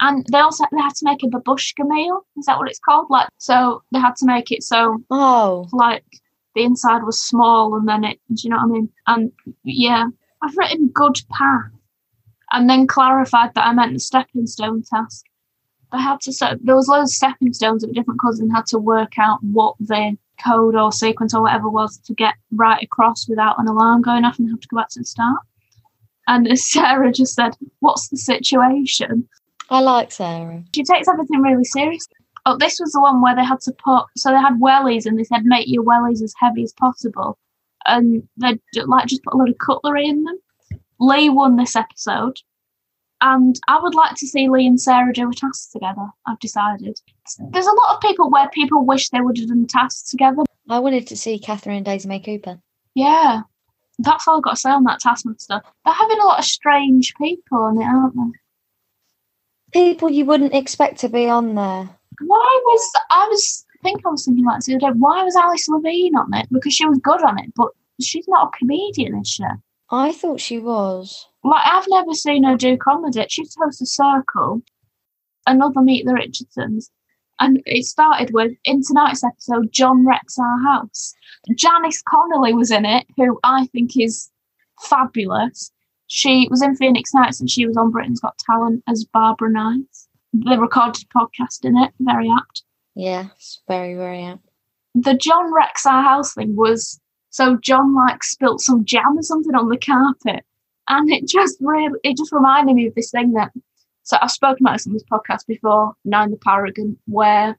And they also they had to make a babushka meal. Is that what it's called? Like so they had to make it so Oh, like the inside was small and then it do you know what I mean? And yeah. I've written good path and then clarified that I meant the stepping stone task. They had to set there was loads of stepping stones of different colours and had to work out what the code or sequence or whatever was to get right across without an alarm going off and have to go back to the start. And Sarah just said, What's the situation? I like Sarah. she takes everything really seriously. Oh, this was the one where they had to put so they had wellies and they said make your wellies as heavy as possible, and they like just put a lot of cutlery in them. Lee won this episode, and I would like to see Lee and Sarah do a task together. I've decided. There's a lot of people where people wish they would have done tasks together. I wanted to see Katherine and Daisy May Cooper. Yeah, that's all I've got to say on that Taskmaster. They're having a lot of strange people on it, aren't they? People you wouldn't expect to be on there. why was I was I think I was thinking like the other day, why was Alice Levine on it? Because she was good on it, but she's not a comedian, is she? I thought she was. Like I've never seen her do comedy. She hosts a circle, another Meet the Richardsons. And it started with in tonight's episode, John wrecks our house. Janice Connolly was in it, who I think is fabulous. She was in Phoenix Nights and she was on Britain's Got Talent as Barbara Nice. They recorded podcast in it, very apt. Yes, very, very apt. the John wrecks our house thing was so John like spilt some jam or something on the carpet, and it just really it just reminded me of this thing that. So I've spoken about this on this podcast before, Nine the Paragon, where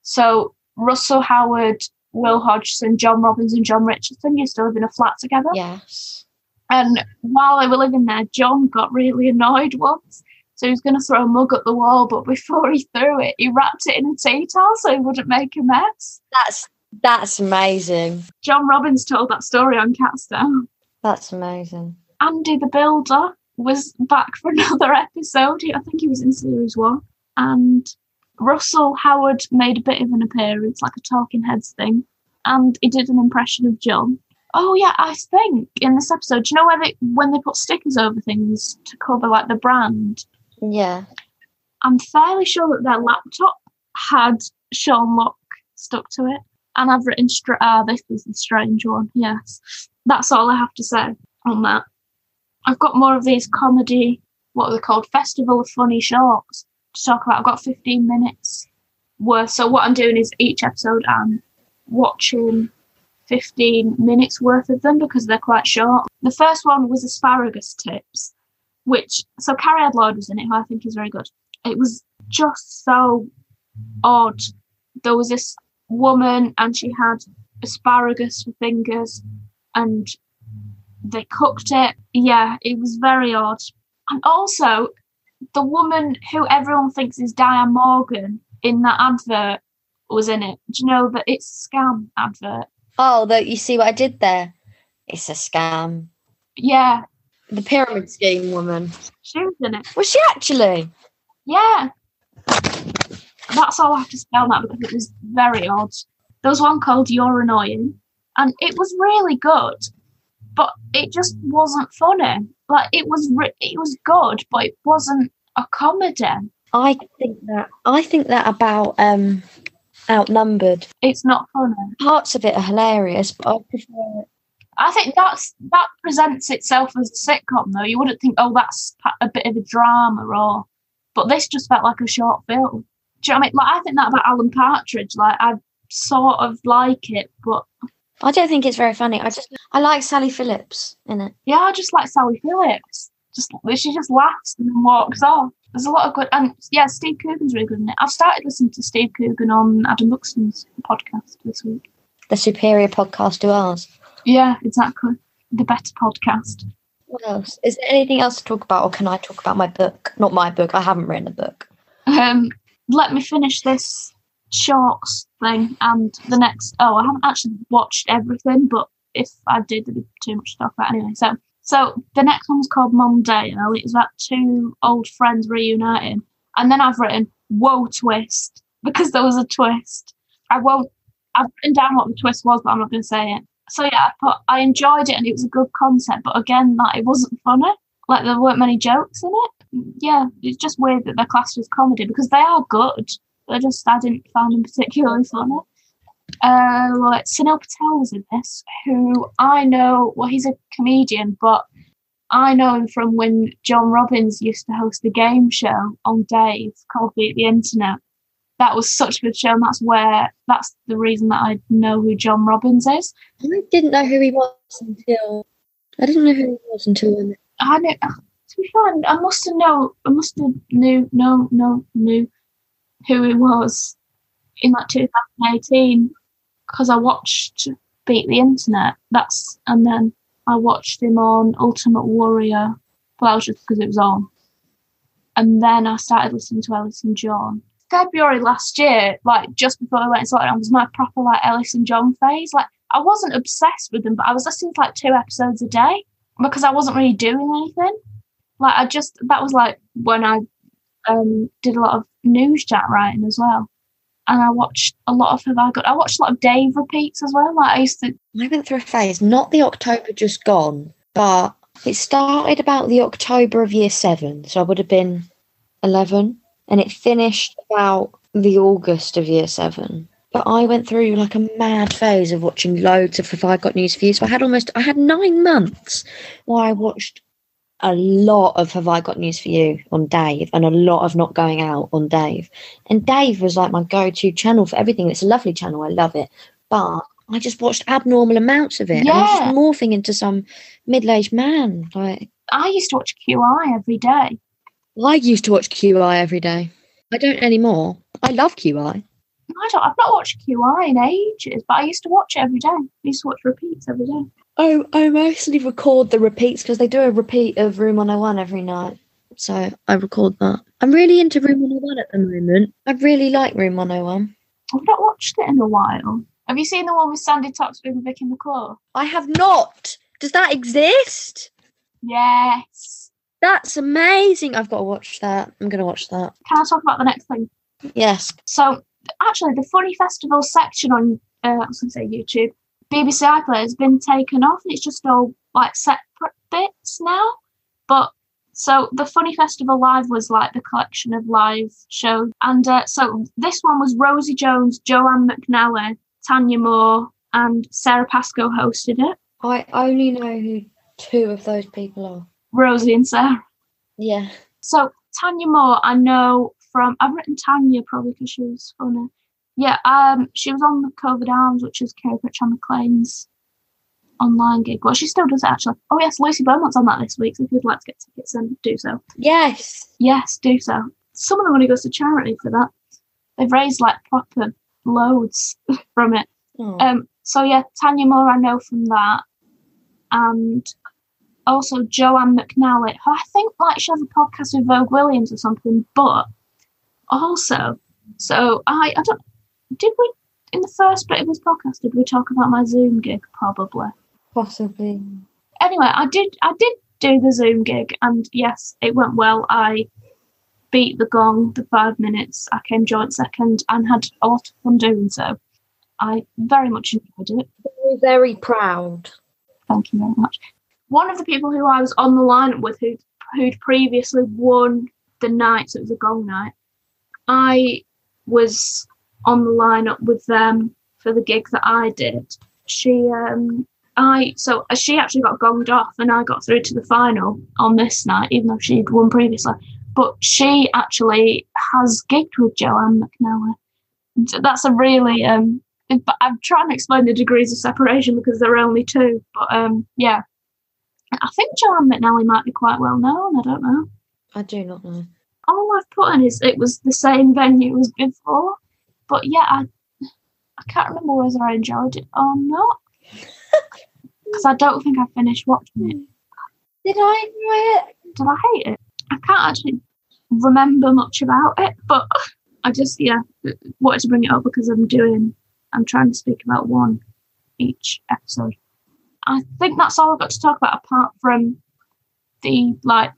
so Russell Howard, Will Hodgson, John Robins, and John Richardson used to live in a flat together. Yes. And while they were living there, John got really annoyed once. So he was going to throw a mug at the wall, but before he threw it, he wrapped it in a tea towel so he wouldn't make a mess. That's that's amazing. John Robins told that story on Catstown. That's amazing. Andy the Builder was back for another episode. I think he was in series one. And Russell Howard made a bit of an appearance, like a talking heads thing. And he did an impression of John. Oh yeah, I think in this episode, do you know where they when they put stickers over things to cover like the brand? Yeah. I'm fairly sure that their laptop had Sean Lock stuck to it. And I've written, str- ah, this is the strange one. Yes. That's all I have to say on that. I've got more of these comedy, what are they called? Festival of Funny Shorts to talk about. I've got 15 minutes worth. So what I'm doing is each episode I'm watching 15 minutes worth of them because they're quite short. The first one was asparagus tips, which so Carrie Lloyd was in it, who I think is very good. It was just so odd. There was this woman and she had asparagus for fingers and they cooked it. Yeah, it was very odd. And also, the woman who everyone thinks is Diane Morgan in that advert was in it. Do you know that it's a scam advert? Oh, that you see what I did there? It's a scam. Yeah, The pyramid scheme woman. she was in it. Was she actually? Yeah. That's all I have to say on that because it was very odd. There was one called You're Annoying, and it was really good, but it just wasn't funny. Like it was, re- it was good, but it wasn't a comedy. I think that I think that about um outnumbered. It's not funny. Parts of it are hilarious, but I prefer it. I think that's that presents itself as a sitcom, though. You wouldn't think, oh, that's a bit of a drama, or but this just felt like a short film. Do you know what I mean? Like I think that about Alan Partridge. Like I sort of like it, but I don't think it's very funny. I just I like Sally Phillips in it. yeah, I just like Sally Phillips. Just she just laughs and walks off. There's a lot of good, and yeah, Steve Coogan's really good in it. I've started listening to Steve Coogan on Adam Buxton's podcast this week. The superior podcast to ours. Yeah, exactly. The better podcast. What else? Is there anything else to talk about, or can I talk about my book? Not my book. I haven't written a book. Um, let me finish this shorts thing and the next. Oh, I haven't actually watched everything, but if I did, there'd be too much stuff. about anyway. So, so the next one's called Mom Dale. It's about two old friends reuniting, and then I've written "Whoa twist" because there was a twist. I won't. I've written down what the twist was, but I'm not going to say it. So yeah, I put I enjoyed it and it was a good concept, but again, like it wasn't funny. Like there weren't many jokes in it. Yeah, it's just weird that they're classed as comedy because they are good. I just I didn't find them particularly funny. Uh, like Sunil Patel was in this, who I know. Well, he's a comedian, but I know him from when John Robins used to host a game show on Dave called Beat the Internet. That was such a good show, and that's where that's the reason that I know who John Robins is. I didn't know who he was until I didn't know who he was until I know, to be fair, I must have know, I must have knew, no, no, knew who he was in like 2018 because I watched Beat the Internet. That's and then I watched him on Ultimate Worrier, but that was just because it was on. And then I started listening to Elis and John. February last year, like just before I went into lockdown, was my proper like Elis and John phase. Like I wasn't obsessed with them, but I was listening to like two episodes a day because I wasn't really doing anything. Like I just that was like when I um did a lot of news chat writing as well. And I watched a lot of have I got I watched a lot of Dave repeats as well. Like I used to I went through a phase, not the October just gone, but it started about the October of year seven. So I would have been 11. And it finished about the August of year seven. But I went through like a mad phase of watching loads of If I Got News for You. So I had almost, I had nine months where I watched a lot of Have I Got News for You on Dave and a lot of Not Going Out on Dave. And Dave was like my go to channel for everything. It's a lovely channel. I love it. but I just watched abnormal amounts of it. And I was Yeah. just morphing into some middle-aged man. Like I used to watch QI every day. I used to watch QI every day. I don't anymore. I love QI. I don't. I've not watched QI in ages, but I used to watch it every day. I used to watch repeats every day. Oh, I mostly record the repeats because they do a repeat of Room 101 every night. So I record that. I'm really into Room 101 at the moment. I really like Room 101. I've not watched it in a while. Have you seen the one with Sandi Toksvig and Vicky McClure? I have not. Does that exist? Yes. That's amazing. I've got to watch that. I'm going to watch that. Can I talk about the next thing? Yes. So actually, the Funny Festival section on uh, I was going to say YouTube, BBC iPlayer has been taken off, and it's just all like separate bits now. But so the Funny Festival Live was like the collection of live shows, and uh, so this one was Rosie Jones, Joanne McNally, Tanya Moore, and Sara Pascoe hosted it. I only know who two of those people are. Rosie and Sarah. Yeah. So Tanya Moore, I know from I've written Tanya probably because she was funny. Yeah, um, she was on the COVID Arms, which is Kiri Pritchard-McLean's online gig. Well, she still does it actually. Oh yes, Lucy Beaumont's on that this week. So if you'd like to get tickets, then do so. Yes. Yes, do so. Some of the money goes to charity for that. They've raised like proper loads from it. Oh. Um, so yeah, Tanya Moore I know from that, and also Joanne McNally. who I think like she has a podcast with Vogue Williams or something. But also, so I I don't did we in the first bit of this podcast did we talk about my Zoom gig? Probably. Possibly. Anyway, I did I did do the Zoom gig, and yes, it went well. I beat the gong the five minutes. I came joint second and had a lot of fun doing so. I very much enjoyed it. Very, very proud. Thank you very much. One of the people who I was on the lineup with who who'd previously won the night, so it was a gong night, I was on the lineup with them for the gig that I did. She um I so uh, she actually got gonged off and I got through to the final on this night, even though she'd won previously. But she actually has gigged with Joanne McNally. That's a really um but I'm trying to explain the degrees of separation because there are only two. But um, yeah, I think Joanne McNally might be quite well known. I don't know. I do not know. All I've put in is it was the same venue as before. But yeah, I I can't remember whether I enjoyed it or not because I don't think I finished watching it. Did I enjoy it? Did I hate it? I can't actually remember much about it, but I just yeah wanted to bring it up because I'm doing I'm trying to speak about one each episode. I think that's all I've got to talk about apart from the like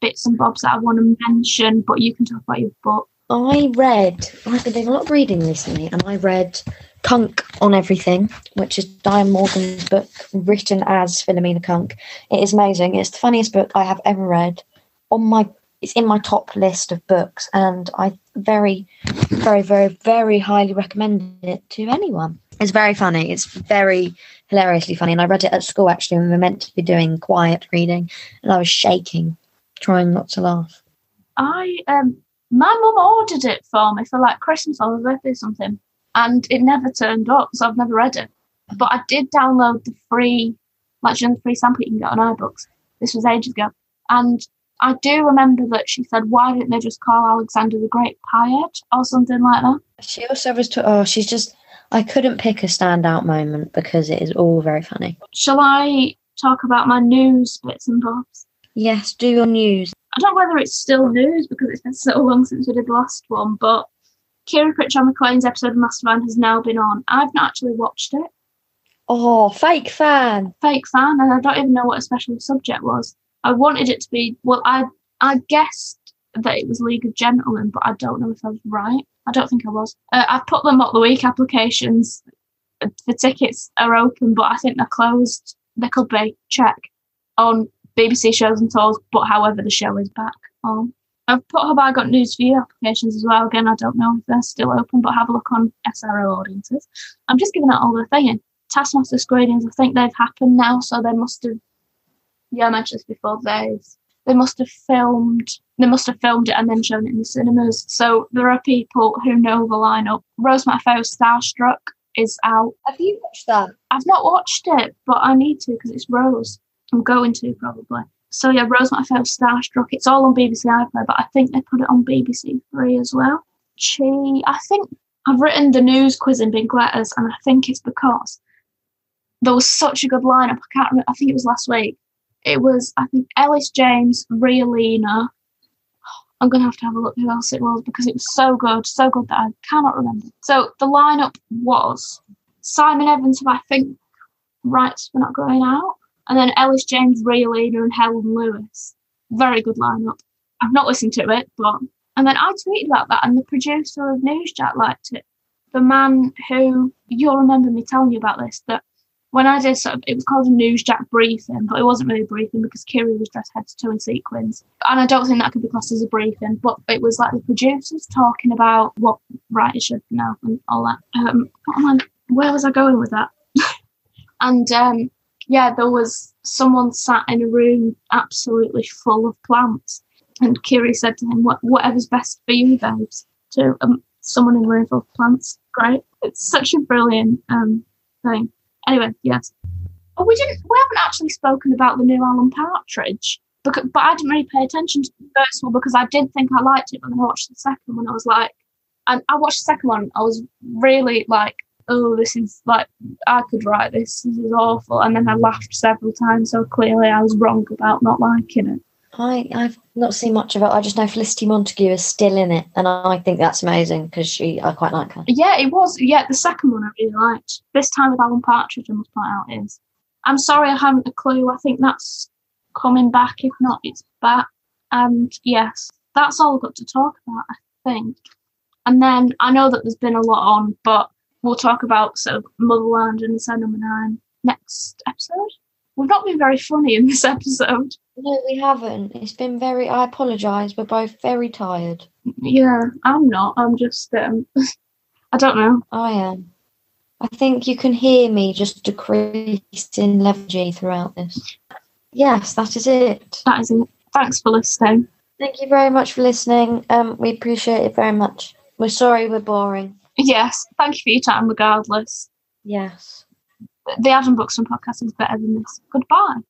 bits and bobs that I want to mention, but you can talk about your book. I read, I've been doing a lot of reading recently, and I read Cunk on Everything, which is Diane Morgan's book written as Philomena Cunk. It is amazing. It's the funniest book I have ever read. On my it's in my top list of books, and I very, very, very, very highly recommend it to anyone. It's very funny. It's very hilariously funny, and I read it at school actually when we were meant to be doing quiet reading, and I was shaking, trying not to laugh. I um my mum ordered it for me for like Christmas or birthday or something, and it never turned up, so I've never read it. But I did download the free, like the free sample you can get on iBooks. This was ages ago, and I do remember that she said, "Why didn't they just call Alexander the Great Piet or something like that?" She also was. To, oh, she's just. I couldn't pick a standout moment because it is all very funny. Shall I talk about my news bits and bobs? Yes, do your news. I don't know whether it's still news because it's been so long since we did the last one, but Kiri Pritchard-McLean's episode of Mastermind has now been on. I've not actually watched it. Oh, fake fan. Fake fan, and I don't even know what a special subject was. I wanted it to be well, I I guessed that it was League of Gentlemen, but I don't know if I was right. I don't think I was. Uh, I've put them up the week applications. The tickets are open, but I think they're closed. They could be. Check on BBC shows and tours, but however, the show is back on. I've put Have I Got News for You applications as well. Again, I don't know if they're still open, but have a look on SRO audiences. I'm just giving out all the thing. in. Taskmaster screenings, I think they've happened now, so they must have. Yeah, I mentioned this before. They've they must have filmed. They must have filmed it and then shown it in the cinemas. So there are people who know the lineup. Rose was starstruck is out. Have you watched that? I've not watched it, but I need to because it's Rose. I'm going to probably. So yeah, Rose my favourite Starstruck. It's all on BBC iPlayer, but I think they put it on BBC Three as well. She, I think I've written the news quiz in big letters, and I think it's because there was such a good lineup. I can't remember. I think it was last week. It was I think Elis James, Ria Lina. I'm gonna have to have a look who else it was because it was so good, so good that I cannot remember. So the lineup was Simon Evans, who I think rights for not going out, and then Elis James, Ray Ria Lina, and Helen Lewis. Very good lineup. I've not listened to it, but and then I tweeted about that, and the producer of Newsjack liked it. The man who you'll remember me telling you about this that when I did sort of, it was called a Newsjack briefing, but it wasn't really a briefing because Kiri was dressed head to toe in sequins. And I don't think that could be classed as a briefing, but it was like the producers talking about what writers should know and all that. Um, where was I going with that? and um, yeah, there was someone sat in a room absolutely full of plants. And Kiri said to him, what, whatever's best for you, babes. To um, someone in a room full of plants. Great. It's such a brilliant um, thing. Anyway, yes. Oh, we didn't. We haven't actually spoken about the new Alan Partridge, because, but I didn't really pay attention to the first one because I didn't think I liked it. But I watched the second one, I was like, and I watched the second one. I was really like, oh, this is like I could write this. This is awful. And then I laughed several times. So clearly, I was wrong about not liking it. I, I've not seen much of it. I just know Felicity Montague is still in it, and I think that's amazing because she, I quite like her. Yeah, it was. Yeah, the second one I really liked. This time with Alan Partridge, I must point out is. I'm sorry, I haven't a clue. I think that's coming back. If not, it's back. And yes, that's all I've got to talk about. I think. And then I know that there's been a lot on, but we'll talk about sort of Motherland and the Number Nine next episode. We've not been very funny in this episode. No, we haven't. It's been very. I apologise. We're both very tired. Yeah, I'm not. I'm just. Um, I don't know. I am. I think you can hear me just decreasing lethargy throughout this. Yes, that is it. That is it. Thanks for listening. Thank you very much for listening. Um, we appreciate it very much. We're sorry we're boring. Yes, thank you for your time, regardless. Yes. The Adam Buxton podcast is better than this. Goodbye.